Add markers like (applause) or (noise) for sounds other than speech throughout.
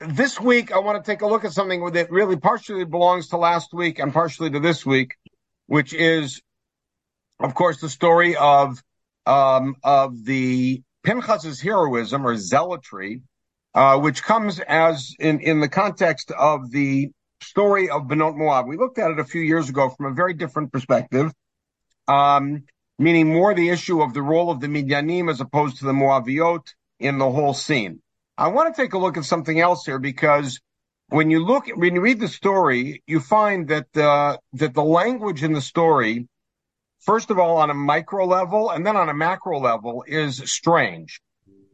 this week, I want to take a look at something that really partially belongs to last week and partially to this week, which is, of course, the story of um, of the Pinchas's heroism or zealotry, uh, which comes as in in the context of the story of Benot Moab. We looked at it a few years ago from a very different perspective, um, meaning more the issue of the role of the Midyanim as opposed to the Moaviot in the whole scene. I want to take a look at something else here because when you look, when you read the story, you find that uh, that the language in the story, first of all, on a micro level and then on a macro level, is strange.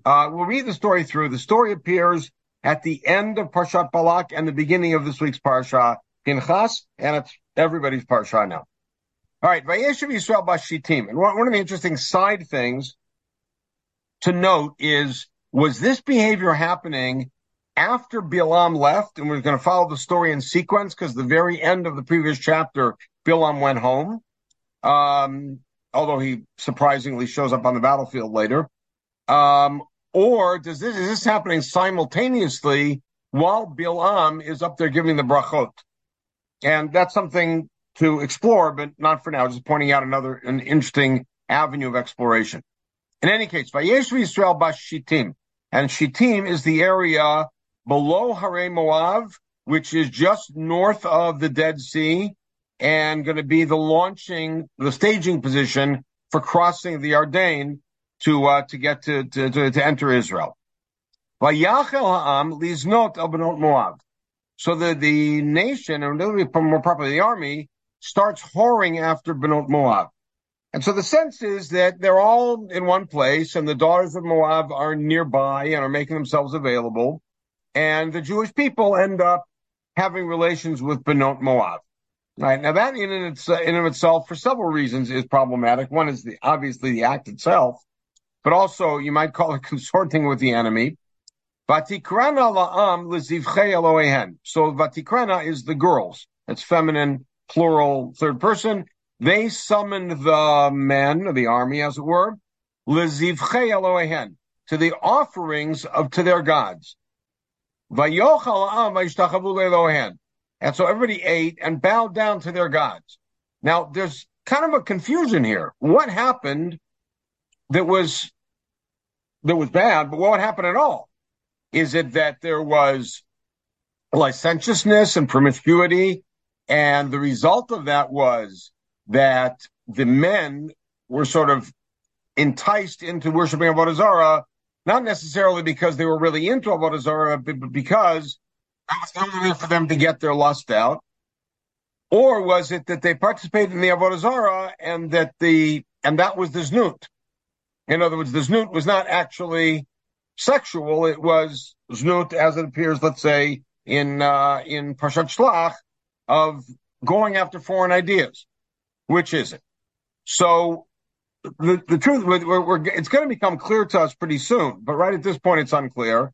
Uh, we'll read the story through. The story appears at the end of Parshat Balak and the beginning of this week's Parsha Pinchas, and it's everybody's Parsha now. All right, Vayeshev Yisrael Bashitim. And one of the interesting side things to note is was this behavior happening after Bilam left? And we're going to follow the story in sequence because the very end of the previous chapter, Bilam went home. Um, although he surprisingly shows up on the battlefield later. Um, or does this is this happening simultaneously while Bilam is up there giving the brachot? And that's something to explore, but not for now. Just pointing out another an interesting avenue of exploration. In any case, Vayesh Yisrael Bashitim. And Shittim is the area below Hare Moav, which is just north of the Dead Sea and going to be the launching, the staging position for crossing the Ardain to, uh, to get to, to, to, to enter Israel. Vayachel ha'am liznot abnot Moav. So the, the nation, or more properly the army, starts whoring after Benot Moab. And so the sense is that they're all in one place and the daughters of Moab are nearby and are making themselves available. And the Jewish people end up having relations with Benot Moab. Right. Now that in, and its, in of itself, for several reasons, is problematic. One is the, obviously the act itself, but also you might call it (laughs) consorting with the enemy. Vatikrana la'am So Vatikrana is the girls. It's feminine, plural, third person. They summoned the men, of the army, as it were, lezivchei Elohehen, to the offerings of to their gods. And so everybody ate and bowed down to their gods. Now, there's kind of a confusion here. What happened that was that was bad, but what happened at all? Is it that there was licentiousness and promiscuity, and the result of that was that the men were sort of enticed into worshiping Avodah Zarah, not necessarily because they were really into Avodah Zarah, but because that was the only way for them to get their lust out. Or was it that they participated in the Avodah Zarah and that the, and that was the znut? In other words, the znut was not actually sexual. It was znut as it appears, let's say, in, uh, in Parshat Shlach of going after foreign ideas. Which is it? So the, the truth, we're, we're, it's going to become clear to us pretty soon, but right at this point, it's unclear.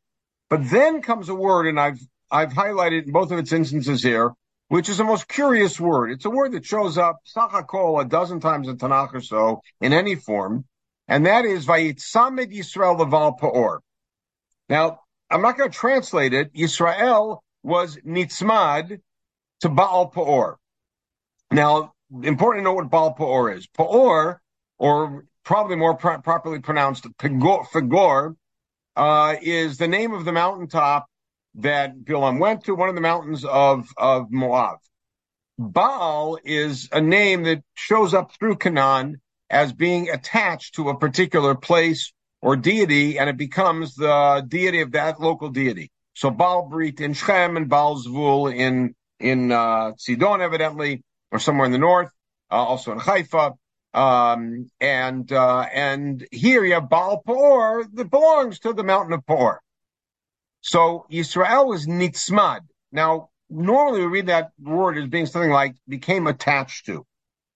But then comes a word, and I've, I've highlighted in both of its instances here, which is a most curious word. It's a word that shows up, Sachakol, a dozen times in Tanakh or so, in any form, and that is Vayitzamed Yisrael Leval Pa'or. Now, I'm not going to translate it. Yisrael was nitzmad to Baal Pa'or. Now, important to know what Baal Peor is. Peor, or probably more pro- properly pronounced Pegor, uh, is the name of the mountaintop that Bilam went to, one of the mountains of, of Moab. Baal is a name that shows up through Canaan as being attached to a particular place or deity, and it becomes the deity of that local deity. So Baal Brit in Shechem and Baal Zvul in in uh, Sidon, evidently, or somewhere in the north, uh, also in Haifa. Um, and, uh, and here you have Baal Peor that belongs to the mountain of Peor. So Israel was nitzmad. Now, normally we read that word as being something like became attached to.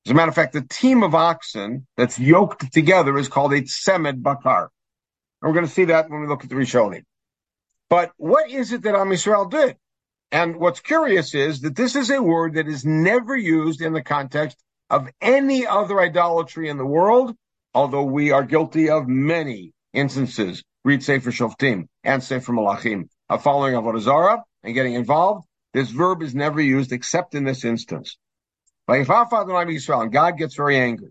As a matter of fact, the team of oxen that's yoked together is called a tsemed bakar. And we're going to see that when we look at the Rishonim. But what is it that Am Yisrael did? And what's curious is that this is a word that is never used in the context of any other idolatry in the world, although we are guilty of many instances. Read Sefer Shoftim and Sefer Malachim, of following Avodah Zarah and getting involved, this verb is never used except in this instance. And God gets very angry.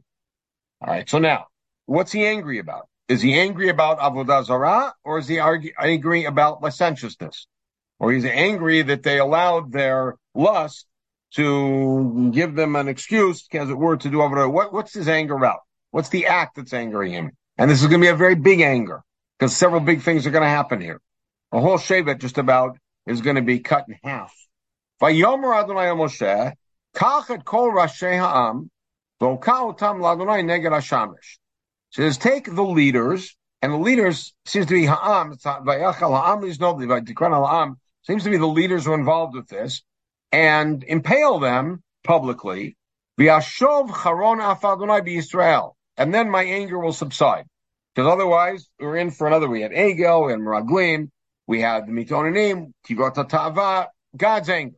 All right. So now, what's he angry about? Is he angry about Avodah Zarah or is he angry about licentiousness? Or is he angry that they allowed their lust to give them an excuse, as it were, to do Avodah? What, what's his anger about? What's the act that's angering him? And this is going to be a very big anger because several big things are going to happen here. A whole Shevet just about is going to be cut in half. Vayomer Adonai Moshe, kach et kol rashi ha'am, v'oka otam l'Adonai neged ha'shamish. Says, take the leaders, and the leaders seems to be ha'am, vayachal ha'am liznobli, vaytikran ha'am, seems to be the leaders who are involved with this, and impale them publicly, v'yashov charon af Adonai b'Yisrael, and then my anger will subside. Because otherwise, we're in for another. We had Egel, and Meraglim, we had the Mitonanim, Tivot Tava, God's anger.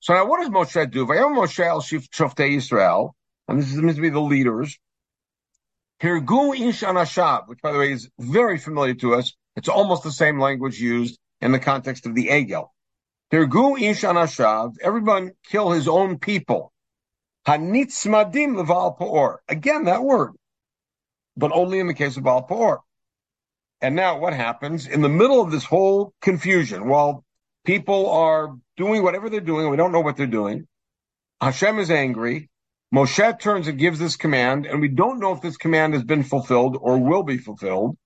So now what does Moshe do? Vayom Moshe el Shoftei Yisrael, and this is meant to be the leaders. Hirgu ish anashav, which by the way is very familiar to us. It's almost the same language used in the context of the Egel. Hirgu ish anashav, everyone kill his own people. Hanitzmadim leval poor. Again, that word. But only in the case of Baal Peor. And now what happens in the middle of this whole confusion? While people are doing whatever they're doing, we don't know what they're doing. Hashem is angry. Moshe turns and gives this command, and we don't know if this command has been fulfilled or will be fulfilled.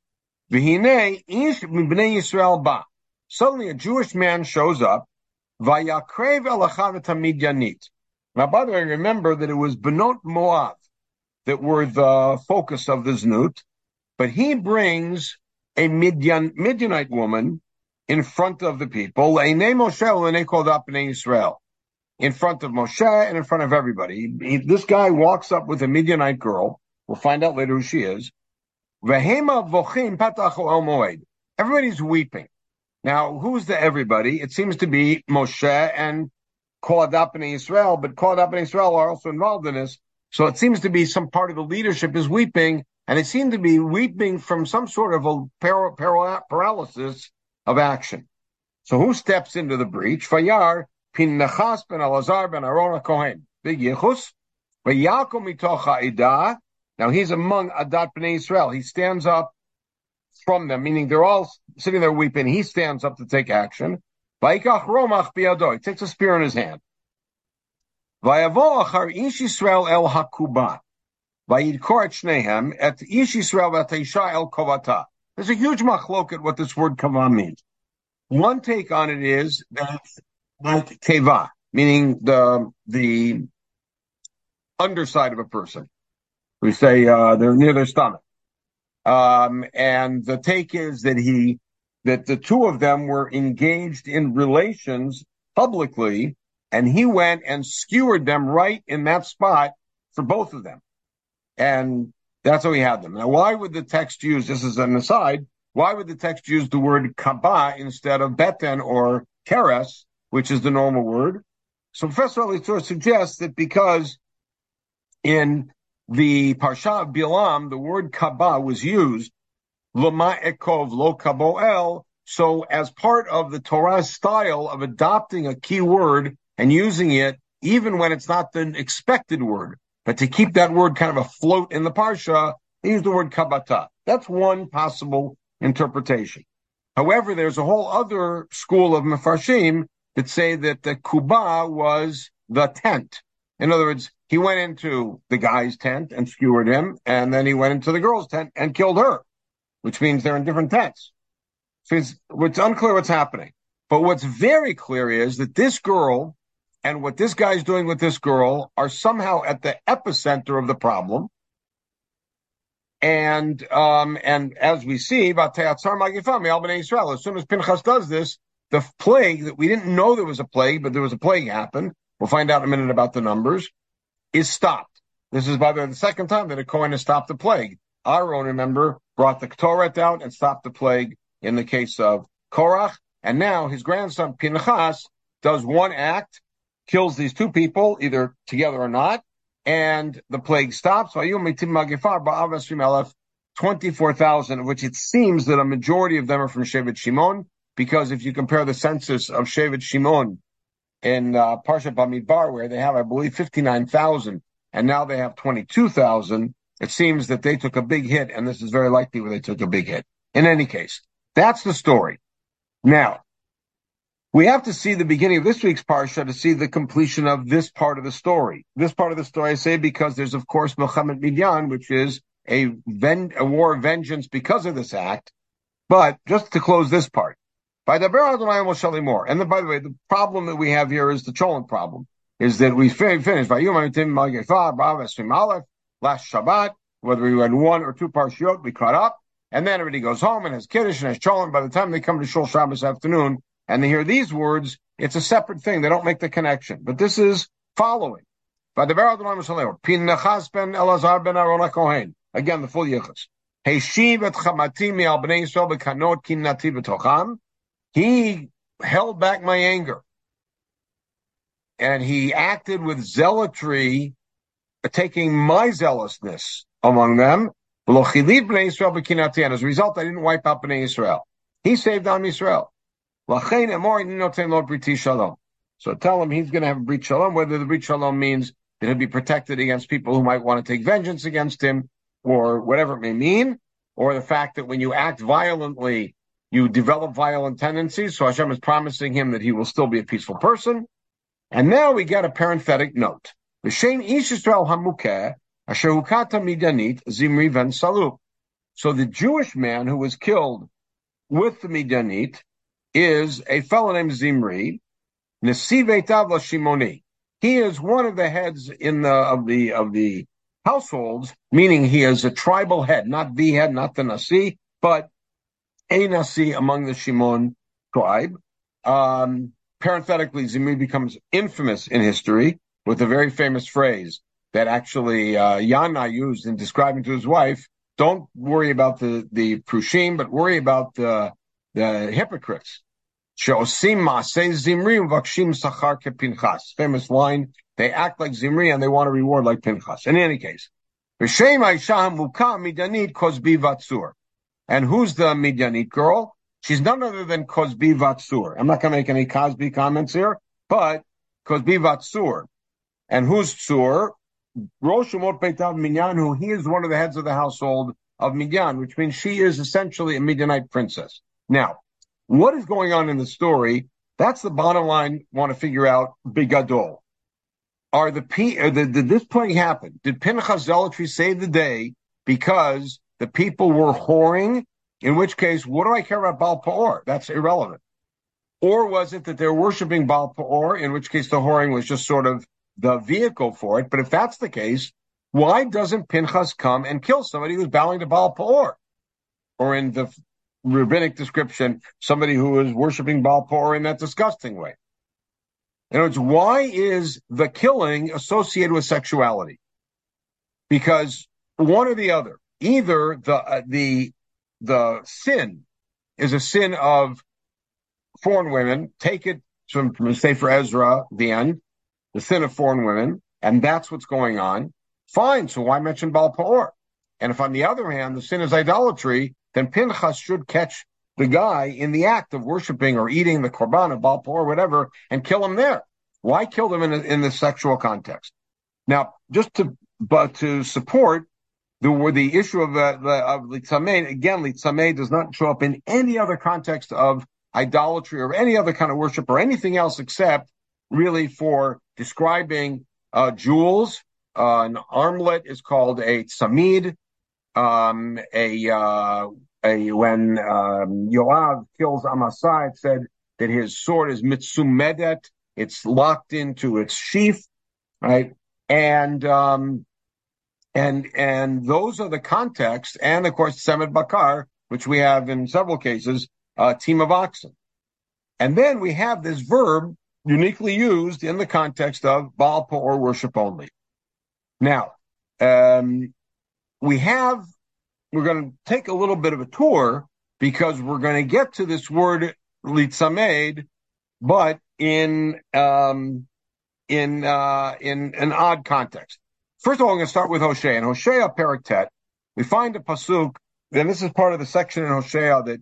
Suddenly a Jewish man shows up. Now, by the way, remember that it was Benot Moab that were the focus of the Znut, but he brings a Midian, Midianite woman in front of the people, a name Moshe, and they called up in Israel, in front of Moshe and in front of everybody. He, this guy walks up with a Midianite girl. We'll find out later who she is. Everybody's weeping. Now, who's the everybody? It seems to be Moshe and called up in Israel, but called up in Israel are also involved in this. So it seems to be some part of the leadership is weeping, and they seem to be weeping from some sort of a par- par- paralysis of action. So who steps into the breach? Fayar Pinchas ben Elazar ben Aaron Kohen. Big ida. Now he's among Adat Bnei Israel. He stands up from them, meaning they're all sitting there weeping. He stands up to take action. Vaikach romach. He takes a spear in his hand. El el. There's a huge machlok at what this word kavah means. One take on it is that like teva, meaning the the underside of a person. We say uh, they're near their stomach. Um, and the take is that he that the two of them were engaged in relations publicly, and he went and skewered them right in that spot for both of them. And that's how he had them. Now, why would the text use, this is an aside, why would the text use the word kaba instead of beten or keres, which is the normal word? So Professor Elitzur suggests that because in the Parsha of Bilam, the word kaba was used, lama ekov lo kaboel, so as part of the Torah style of adopting a key word and using it even when it's not the expected word. But to keep that word kind of afloat in the parsha, they use the word kabata. That's one possible interpretation. However, there's a whole other school of mefarshim that say that the kuba was the tent. In other words, he went into the guy's tent and skewered him, and then he went into the girl's tent and killed her, which means they're in different tents. So it's, it's unclear what's happening. But what's very clear is that this girl and what this guy's doing with this girl are somehow at the epicenter of the problem. And um, and as we see, as soon as Pinchas does this, the plague that we didn't know there was a plague, but there was a plague happened. We'll find out in a minute about the numbers. Is stopped. This is by the, second time that a Kohen has stopped the plague. Aaron, remember, brought the Torah down and stopped the plague in the case of Korach. And now his grandson Pinchas does one act kills these two people, either together or not, and the plague stops. 24,000, of which it seems that a majority of them are from Shevet Shimon. because if you compare the census of Shevet Shimon in uh, Parsha Bamidbar, where they have, I believe, 59,000, and now they have 22,000, it seems that they took a big hit, and this is very likely where they took a big hit. In any case, that's the story. Now, we have to see the beginning of this week's parsha to see the completion of this part of the story. This part of the story I say because there's of course Muhammad Midyan, which is a, ven- a war of vengeance because of this act. But just to close this part, by the more. And then, by the way, the problem that we have here is the Cholent problem, is that we finished by you? last Shabbat, whether we went one or two parshiot, we caught up, and then everybody goes home and has Kiddush and has Cholent. By the time they come to Shul Shabbos afternoon, and they hear these words, it's a separate thing. They don't make the connection. But this is following. By the Adonai Moshe Pinchas ben Elazar ben Aaron Kohen. Again, the full yichus. He held back my anger. And he acted with zealotry, taking my zealousness among them. As a result, I didn't wipe out Bnei Israel. He saved on Israel. So tell him he's going to have a brit shalom, whether the brit shalom means that he'll be protected against people who might want to take vengeance against him, or whatever it may mean, or the fact that when you act violently, you develop violent tendencies. So Hashem is promising him that he will still be a peaceful person. And now we get a parenthetic note. Hamukeh, Midanit, Zimri Ben Salu. So the Jewish man who was killed with the Midanit is a fellow named Zimri, Nesive Shimoni. He is one of the heads in the of the of the households, meaning he is a tribal head, not the head, not the Nasi, but a Nasi among the Shimon tribe. Um, parenthetically, Zimri becomes infamous in history with a very famous phrase that actually uh, Yannai used in describing to his wife, don't worry about the, the Prushim, but worry about the, the hypocrites. Famous line. They act like Zimri and they want a reward like Pinchas. In any case, And who's the Midianite girl? She's none other than Kozbi Vatsur. I'm not going to make any Cosby comments here, but Kozbi Vatsur. And who's Tsur? Rosh Umot Beitav Minyan, who he is one of the heads of the household of Midian, which means she is essentially a Midianite princess. Now, what is going on in the story? That's the bottom line. Want to figure out bigadol. Are the P? Uh, did, this plague happen? Did Pinchas zealotry save the day because the people were whoring? In which case, what do I care about Baal Peor? That's irrelevant. Or was it that they're worshiping Baal Peor? In which case, the whoring was just sort of the vehicle for it. But if that's the case, why doesn't Pinchas come and kill somebody who's bowing to Baal Peor? Or in the rabbinic description, somebody who is worshiping Baal Peor in that disgusting way. In other words, why is the killing associated with sexuality? Because one or the other, either the uh, the the sin is a sin of foreign women. Take it from, from Sefer Ezra, the end, the sin of foreign women, and that's what's going on. Fine. So why mention Baal Peor? And if on the other hand, the sin is idolatry, then Pinchas should catch the guy in the act of worshiping or eating the korban of Baal or whatever and kill him there. Why kill them in, in the sexual context? Now, just to but to support the the issue of the of litzameh again, litzameh does not show up in any other context of idolatry or any other kind of worship or anything else except really for describing uh, jewels. Uh, an armlet is called a tzamid um, a, uh, a when um, Yoav kills Amasai, it said that his sword is mitzumedet, it's locked into its sheath, right? And um, and and those are the context, and of course Semed Bakar, which we have in several cases, uh, team of oxen. And then we have this verb uniquely used in the context of Baal or worship only. Now, um, we have, we're going to take a little bit of a tour because we're going to get to this word litzamed, but in, um, in, uh, in an odd context. First of all, I'm going to start with Hosea. In Hosea Paraktet, we find a pasuk, and this is part of the section in Hosea that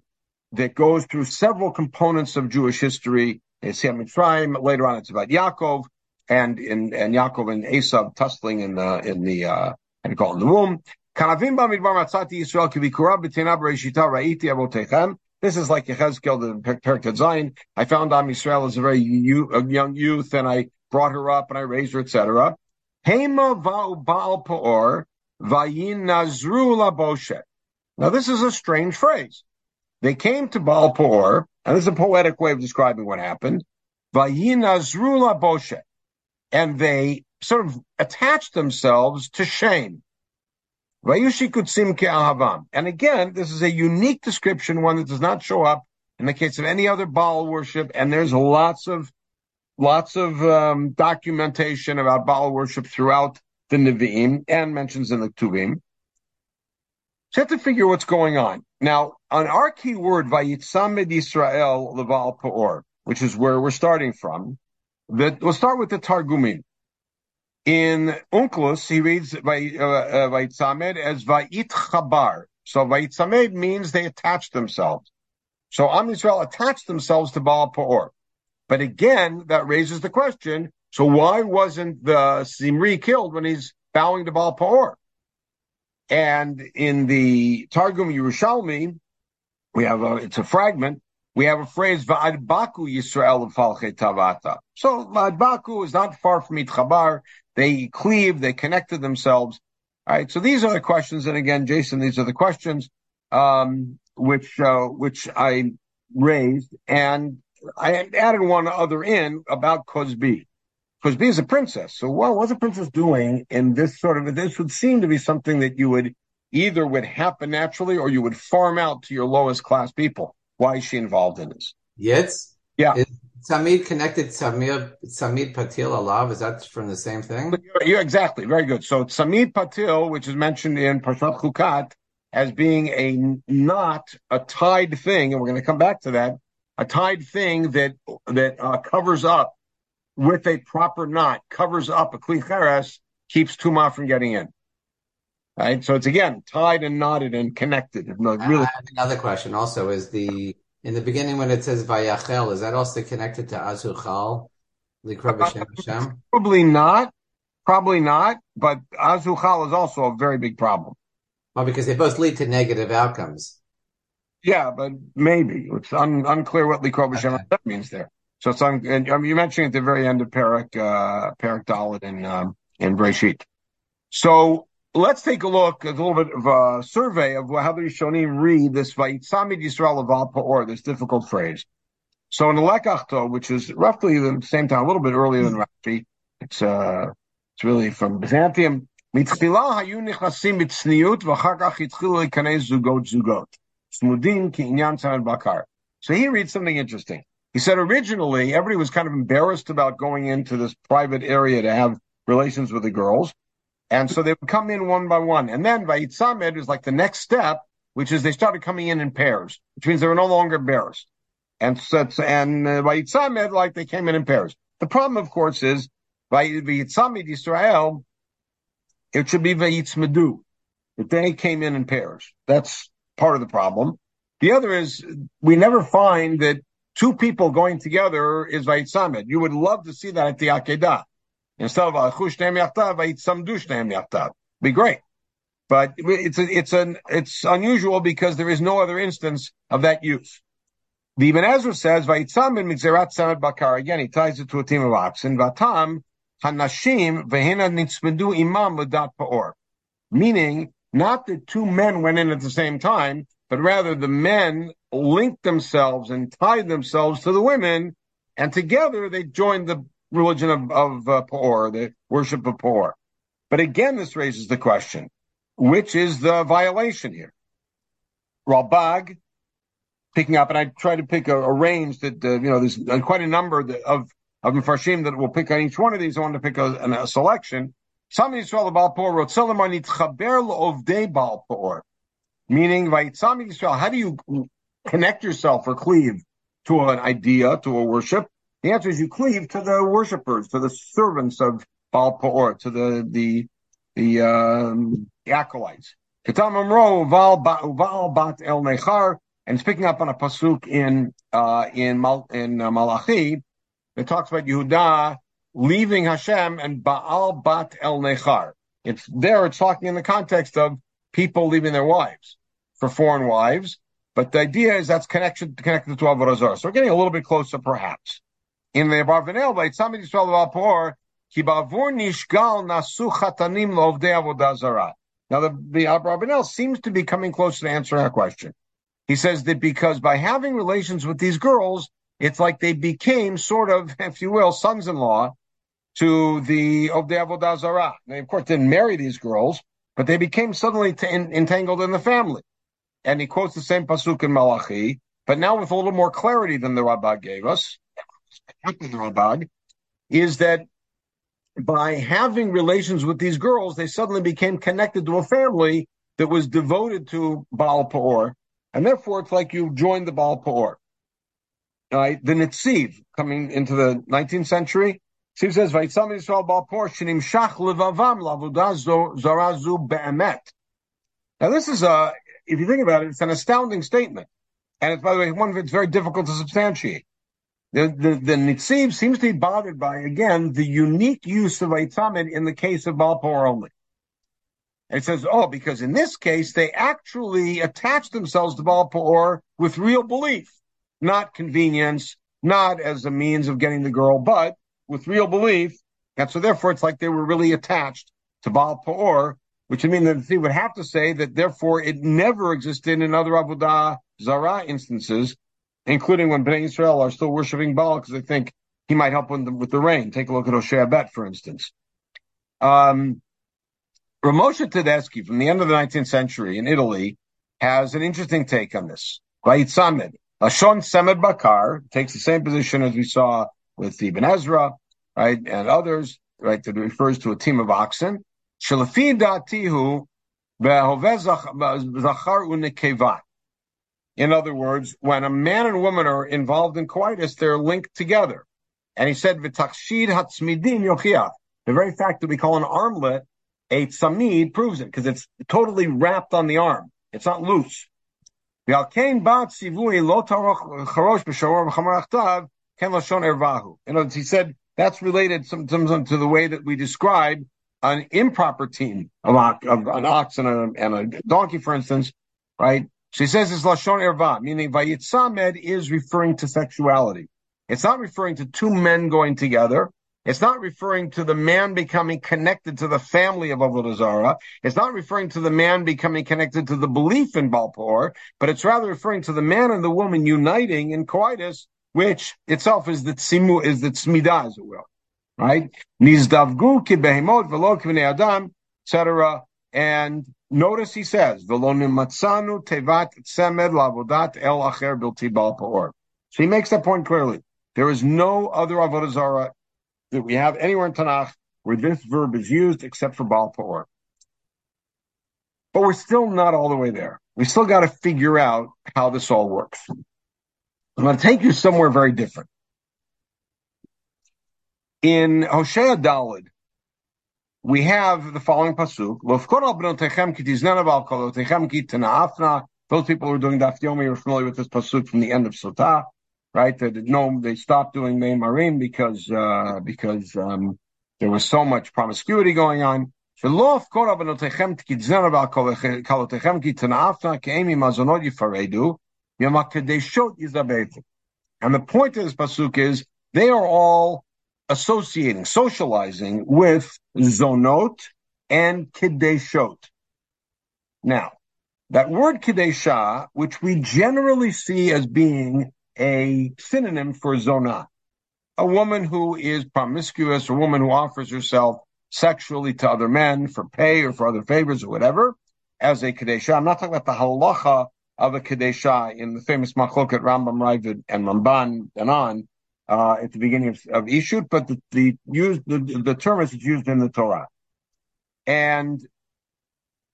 that goes through several components of Jewish history. It's Mitzrayim. Later on, it's about Yaakov and in and Yaakov and Esav tussling in the in the uh, and call in the womb. This is like Yechezkel, the Perked Zion. I found Am Yisrael as a very a young youth, and I brought her up and I raised her, etc. Hema ba'al vayin nazru laboshet. Now, this is a strange phrase. They came to Baal and this is a poetic way of describing what happened. Vayinazru Boshet, and they sort of attached themselves to shame. And again, this is a unique description, one that does not show up in the case of any other Baal worship, and there's lots of lots of um, documentation about Baal worship throughout the Nevi'im and mentions in the Tuvim. So you have to figure what's going on. Now, on our key word, Vayitzamed Israel Leval Peor, which is where we're starting from, that we'll start with the Targumim. In Onkelos, he reads uh, uh, Vayitzamed as Vayit Chabar. So Vayitzamed means they attach themselves. So Am Yisrael attached themselves to Baal Peor. But again, that raises the question, so why wasn't the Zimri killed when he's bowing to Baal Peor? And in the Targum Yerushalmi, we have a, it's a fragment. We have a phrase, Va'ad Baku Yisrael Falche Tavata. So Va'ad Baku is not far from Itchabar. They cleave, they connected themselves. All right. So these are the questions. And again, Jason, these are the questions, um, which, uh, which I raised. And I added one other in about Cosby B is a princess. So what was a princess doing in this sort of, this would seem to be something that you would either would happen naturally or you would farm out to your lowest class people. Why is she involved in this? Yes. Yeah. Is Samid connected Samir, Samid Patil Alav? Is that from the same thing? You're, you're exactly. Very good. So Samid Patil, which is mentioned in Parshat Chukat as being a not a tied thing, and we're going to come back to that, a tied thing that, that uh, covers up with a proper knot covers up a klicheres, keeps tuma from getting in. Right, so it's again tied and knotted and connected. Really, another question also is the in the beginning when it says vayachel, is that also connected to azuchal? Uh, probably not. Probably not. But azuchal is also a very big problem. Well, because they both lead to negative outcomes. Yeah, but maybe it's un- unclear what Likovashem okay. means there. So it's un- and, you mentioned at the very end of Parak uh, Parak Dalit and um. So let's take a look at a little bit of a survey of how the Rishonim read this Vayitzamid Yisrael Aval this difficult phrase. So in the Lekach Tov, which is roughly the same time, a little bit earlier than hmm. Rashi, it's uh, it's really from Byzantium. Mitzchila hayu nichasim mitzniyut, v'chakach zugod zugod. Smudim ki inyan tzan bakar. So he reads something interesting. He said originally everybody was kind of embarrassed about going into this private area to have relations with the girls. And so they would come in one by one. And then Vayitzamed is like the next step, which is they started coming in in pairs, which means they were no longer embarrassed. And so, and uh, Vayitzamed, like they came in in pairs. The problem, of course, is Vayitzamed Israel, it should be Vayitzmedu, that they came in in pairs. That's part of the problem. The other is we never find that two people going together is Vayitzamed. You would love to see that at the Akedah. Instead of ah, Achush Nehem Yachtav, Vayitsamdush Nehem Yachtav. Be great. But it's a, it's an it's unusual because there is no other instance of that use. The Ibn Ezra says Vayitzamed Migzerat Samed Bakar. Again, he ties it to a team of oxen. Vatam Hanashim Vehena Nitzmedu Imam Ladat Paor. Meaning, not that two men went in at the same time, but rather the men linked themselves and tied themselves to the women, and together they joined the religion of, of uh, the worship of Por. But again, this raises the question, which is the violation here? Ralbag, picking up, and I try to pick a, a range that, uh, you know, there's quite a number that, of, of Mfarshim that will pick on each one of these. I want to pick a, a selection. Some Yisrael Baal Por wrote, Solomon Itchaber Ovdei Baal Por meaning Vaitzami Yisrael, how do you connect yourself or cleave to an idea, to a worship? The answer is you cleave to the worshippers, to the servants of Baal Peor, to the the the, um, the acolytes. Katam Amro Val Bat El Nechar and it's picking up on a pasuk in uh, in Mal, in uh, Malachi that talks about Yehuda leaving Hashem and Baal bat el nechar. It's there. It's talking in the context of people leaving their wives for foreign wives, but the idea is that's connection connected to Avodah Zarah. So we're getting a little bit closer, perhaps. In the Barvanel, by Tzamid Yisrael Vapor, ki bavur nishgal nasu chatanim lovdei Avodah Zarah. Now the the Barvanel seems to be coming close to answering our question. He says that because by having relations with these girls, it's like they became sort of, (laughs) if you will, sons-in-law to the the Avodah Zarah. They of course didn't marry these girls, but they became suddenly t- entangled in the family. And he quotes the same pasuk in Malachi, but now with a little more clarity than the Ralbag gave us. The is that by having relations with these girls, they suddenly became connected to a family that was devoted to Baal Peor, and therefore it's like you joined the Baal Peor. The Nitziv, coming into the 19th century, Steve says, "Vayitzam Yisrael Baal Peor shach levavam lavudah zarazu be'emet." Now, this is a, if you think about it, it's an astounding statement, and it's by the way one that's very difficult to substantiate. The the, the Nitziv seems to be bothered by again the unique use of Vayitzamid in the case of Baal Peor only. It says, oh, because in this case they actually attach themselves to Baal Peor with real belief, not convenience, not as a means of getting the girl, but with real belief. And so therefore it's like they were really attached to Baal Peor, which would mean that he would have to say that therefore it never existed in other Avodah Zarah instances, including when Bnei Israel are still worshiping Baal because they think he might help them with the rain. Take a look at Hoshea Bet, for instance. Um, Ramosha Tedeschi from the end of the 19th century in Italy has an interesting take on this. Vayitzamed. Lashon Semed Bakar takes the same position as we saw with Ibn Ezra, right, and others, right, that refers to a team of oxen. In other words, when a man and woman are involved in coitus, they're linked together. And he said. The very fact that we call an armlet a tzamid proves it because it's totally wrapped on the arm. It's not loose. In other words, he said that's related sometimes to the way that we describe an improper team an ox and a, and a, donkey, for instance, right? She says it's lashon erva, meaning vayitzamed is referring to sexuality. It's not referring to two men going together. It's not referring to the man becoming connected to the family of Avodah Zarah. It's not referring to the man becoming connected to the belief in Baal but it's rather referring to the man and the woman uniting in coitus, which itself is the tzimu, is the tzmidah, as it will, right? Nizdavgu ki behemot velo adam, etc. And notice he says, velo nimatzanu tevat tzemed lavodat el acher bilti Baal Peor. So he makes that point clearly. There is no other Avodah Zarah that we have anywhere in Tanakh where this verb is used except for Baal Peor. But we're still not all the way there. We still got to figure out how this all works. I'm going to take you somewhere very different. In Hosea Dalid, we have the following pasuk: Those people who are doing Daf Yomi are familiar with this pasuk from the end of Sotah right? They no, they stopped doing Marim because uh, because um, there was so much promiscuity going on. And the point of this pasuk is they are all associating, socializing with zonot and kideshot. Now, that word kidesha, which we generally see as being a synonym for zona. A woman who is promiscuous, a woman who offers herself sexually to other men for pay or for other favors or whatever, as a Kadesha. I'm not talking about the halacha of a Kadesha in the famous Machloket Rambam Raavad and Ramban and on uh, at the beginning of, of Ishut, but the, the, used, the, the term is used in the Torah. And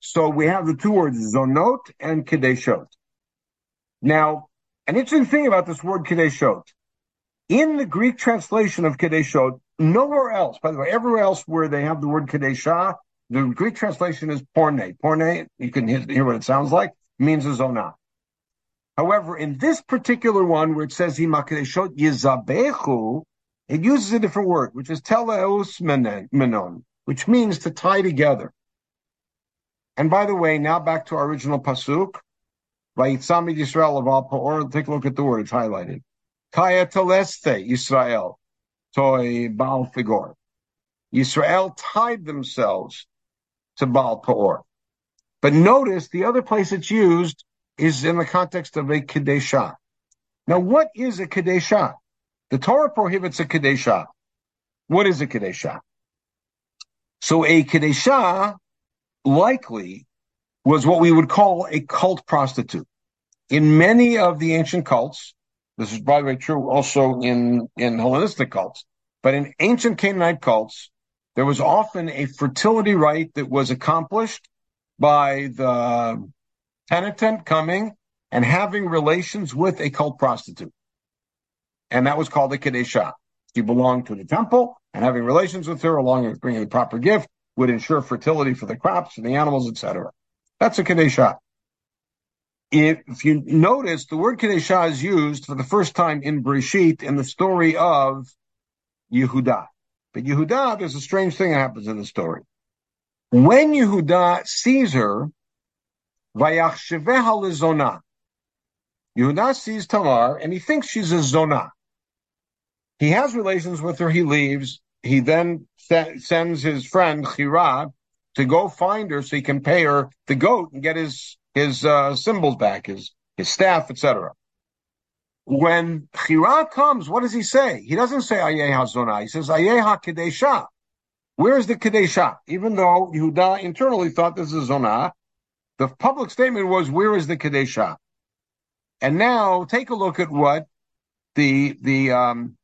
so we have the two words zonot and Kadeshot. Now, an interesting thing about this word Kadeshot. In the Greek translation of Kadeshot, nowhere else, by the way, everywhere else where they have the word Kadeshah, the Greek translation is porne. Porne, you can hear what it sounds like, means a zona. However, in this particular one where it says himakadeshot yizabechu, it uses a different word, which is teleus menon, which means to tie together. And by the way, now back to our original pasuk, Vayitzamid Yisrael of Pa'or. Take a look at the word; it's highlighted. Kaya teleste Yisrael, toy Baal Figor. Yisrael tied themselves to Baal Pa'or. But notice the other place it's used is in the context of a Kadeshah. Now, what is a Kadeshah? The Torah prohibits a Kadeshah. What is a Kadeshah? So a Kadeshah likely was what we would call a cult prostitute. In many of the ancient cults, this is by the way true also in, in Hellenistic cults, but in ancient Canaanite cults, there was often a fertility rite that was accomplished by the penitent coming and having relations with a cult prostitute. And that was called a Kadeshah. She belonged to the temple and having relations with her along with bringing the proper gift would ensure fertility for the crops, for the animals, etc. That's a Kadeshah. If you notice, the word Kadeshah is used for the first time in Breshit in the story of Yehuda. But Yehuda, there's a strange thing that happens in the story. When Yehuda sees her, Vayachsheveha lezona. Yehuda sees Tamar and he thinks she's a zona. He has relations with her. He leaves. He then sends his friend Chira to go find her so he can pay her the goat and get his his uh, symbols back, his his staff, etc. When Chira comes, what does he say? He doesn't say Ayeh Zona. He says Ayeh HaKadeshah. Where is the Kadeshah? Even though Yehuda internally thought this is Zonah, the public statement was, where is the Kadeshah? And now take a look at what the, the, um,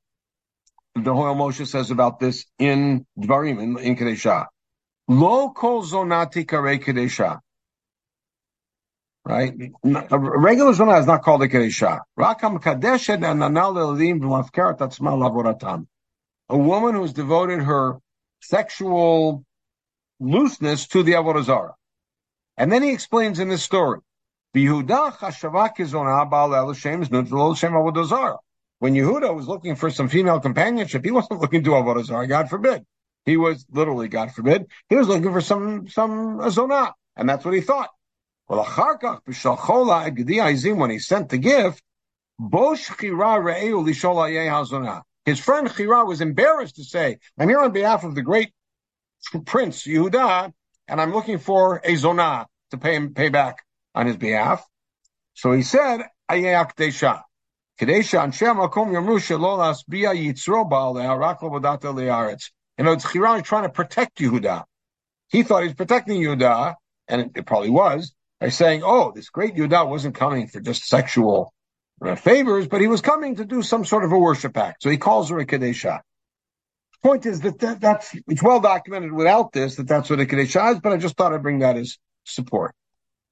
the Hoil Moshe says about this in Dvarim, in, in Kadeshah. Lo kol zonati kare Kadeshah. Right? A regular zonah is not called a Kadeshah. Rakam kadeshet ananal elim v'mafkeret atzma lavoratam. A woman who's devoted her sexual looseness to the Avodah Zarah. And then he explains in this story, when Yehuda was looking for some female companionship, he wasn't (laughs) looking to Avodah Zarah, God forbid. He was literally, God forbid, he was looking for some some zonah, and that's what he thought. Well, when he sent the gift, his friend Chira was embarrassed to say, I'm here on behalf of the great prince Yehuda, and I'm looking for a zonah to pay him pay back on his behalf. So he said, Ayak Desha. Kadesha Anshe Makom Yamusha Lolas Bia Yitzro Baal Raklo Vodata Learetz. You know, it's Chiran trying to protect Yehuda. He thought he was protecting Yehuda, and it, it probably was, by saying, oh, this great Yehuda wasn't coming for just sexual Uh, favors, but he was coming to do some sort of a worship act. So he calls her a Kadesha. Point is that, that that's it's well documented without this that that's what a Kadesha is, but I just thought I'd bring that as support.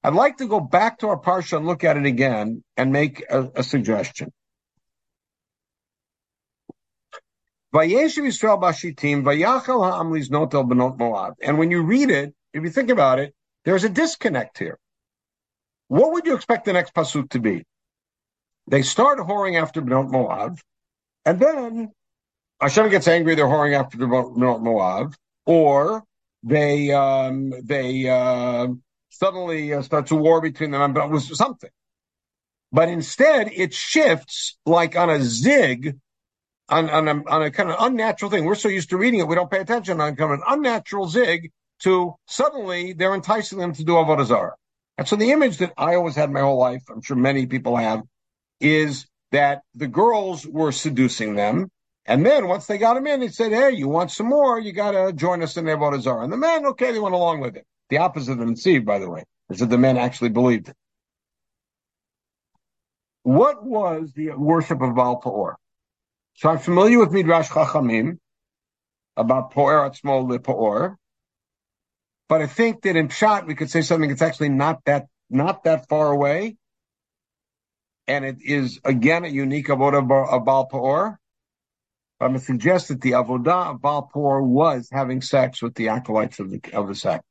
I'd like to go back to our parsha and look at it again and make a, a suggestion. And when you read it, if you think about it, there's a disconnect here. What would you expect the next pasuk to be? They start whoring after Bnot Moab, and then Hashem gets angry. They're whoring after Bnot Moab, or they um, they uh, suddenly uh, starts a war between them, and it was something. But instead, it shifts like on a zig, on, on, a, on a kind of unnatural thing. We're so used to reading it, we don't pay attention on kind of an unnatural zig to suddenly they're enticing them to do Avodah Zarah. And so the image that I always had my whole life, I'm sure many people have, is that the girls were seducing them. And then once they got them in, they said, Hey, you want some more? You got to join us in Avodah Zarah. And the men, okay, they went along with it. The opposite of the Nesiv, by the way, is that the men actually believed it. What was the worship of Baal Peor? So I'm familiar with Midrash Chachamim about Peor Atzmo Le but I think that in Pshat we could say something that's actually not that not that far away, and it is again a unique avodah of Baal Peor. I'm going to suggest that the avodah of Baal Peor was having sex with the acolytes of the of the sect.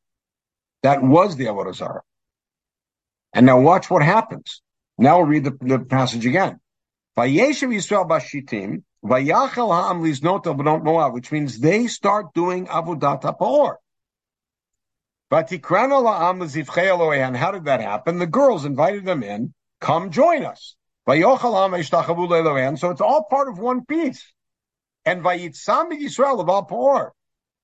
That was the avodah zarah. And now watch what happens. Now we'll read the, the passage again. Vayeshev Yisrael Bashitim, Ha'am which means they start doing Avodat HaPor. How did that happen? The girls invited them in, come join us. So it's all part of one piece. And Vayitzam Yisrael of Peor,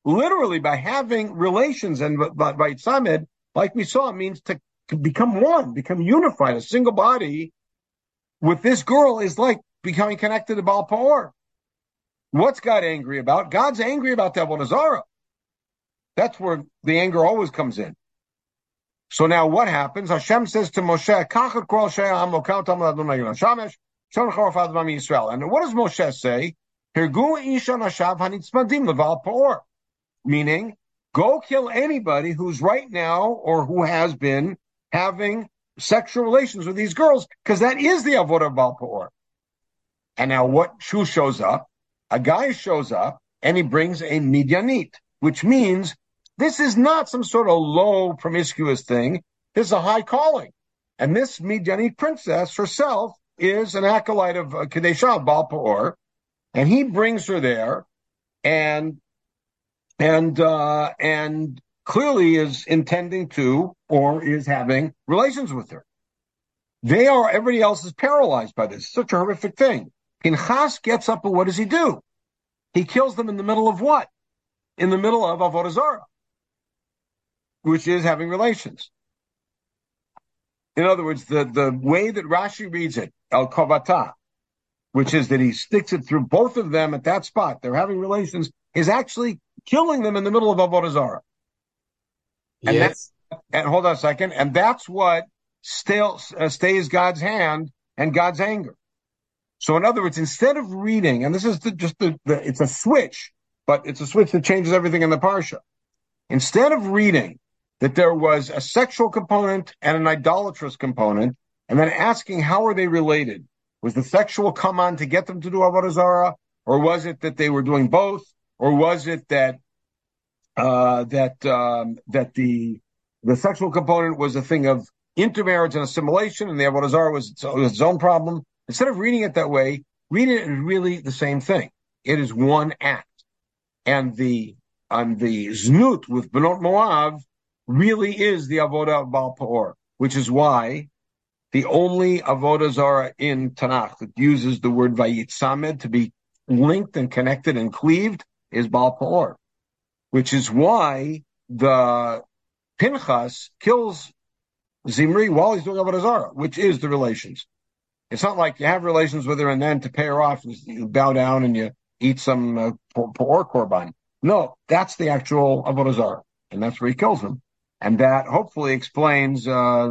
literally by having relations, and Vayitzamed, like we saw, means to become one, become unified, a single body with this girl is like becoming connected to Baal Peor. What's God angry about? God's angry about the Avodah That's where the anger always comes in. So now what happens? Hashem says to Moshe, and what does Moshe say? Meaning, go kill anybody who's right now or who has been having sexual relations with these girls, because that is the avodah Baal And now what who shows up? A guy shows up and he brings a midyanit, which means this is not some sort of low promiscuous thing. This is a high calling. And this midyanit princess herself is an acolyte of uh, Kadeshah Baal and he brings her there and and uh, and clearly is intending to or is having relations with her. They are, everybody else is paralyzed by this. Such a horrific thing. Pinchas gets up and what does he do? He kills them in the middle of what? In the middle of Avodah Zarah, which is having relations. In other words, the, the way that Rashi reads it, El Kovata, which is that he sticks it through both of them at that spot, they're having relations, is actually killing them in the middle of Avodah Zarah. And yes. and hold on a second. And that's what still uh, stays God's hand and God's anger. So in other words, instead of reading, and this is the, just the, the, it's a switch, but it's a switch that changes everything in the parsha. Instead of reading that there was a sexual component and an idolatrous component, and then asking how are they related? Was the sexual come on to get them to do avodah zarah, or was it that they were doing both, or was it that uh, that um, that the the sexual component was a thing of intermarriage and assimilation, and the Avodah Zarah was, was its own problem. Instead of reading it that way, read it as really the same thing. It is one act, and the on the znut with Benot Moav really is the Avodah of Baal Peor, which is why the only Avodah zara in Tanakh that uses the word Vayitzamed to be linked and connected and cleaved is Baal Peor which is why the Pinchas kills Zimri while he's doing Avodah zara, which is the relations. It's not like you have relations with her and then to pay her off, you bow down and you eat some uh, Peor korban. No, that's the actual Avodah zara, and that's where he kills him. And that hopefully explains, uh,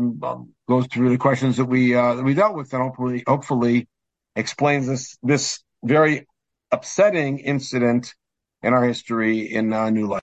goes through the questions that we uh, that we dealt with, and hopefully, hopefully explains this this very upsetting incident in our history in uh, New Life.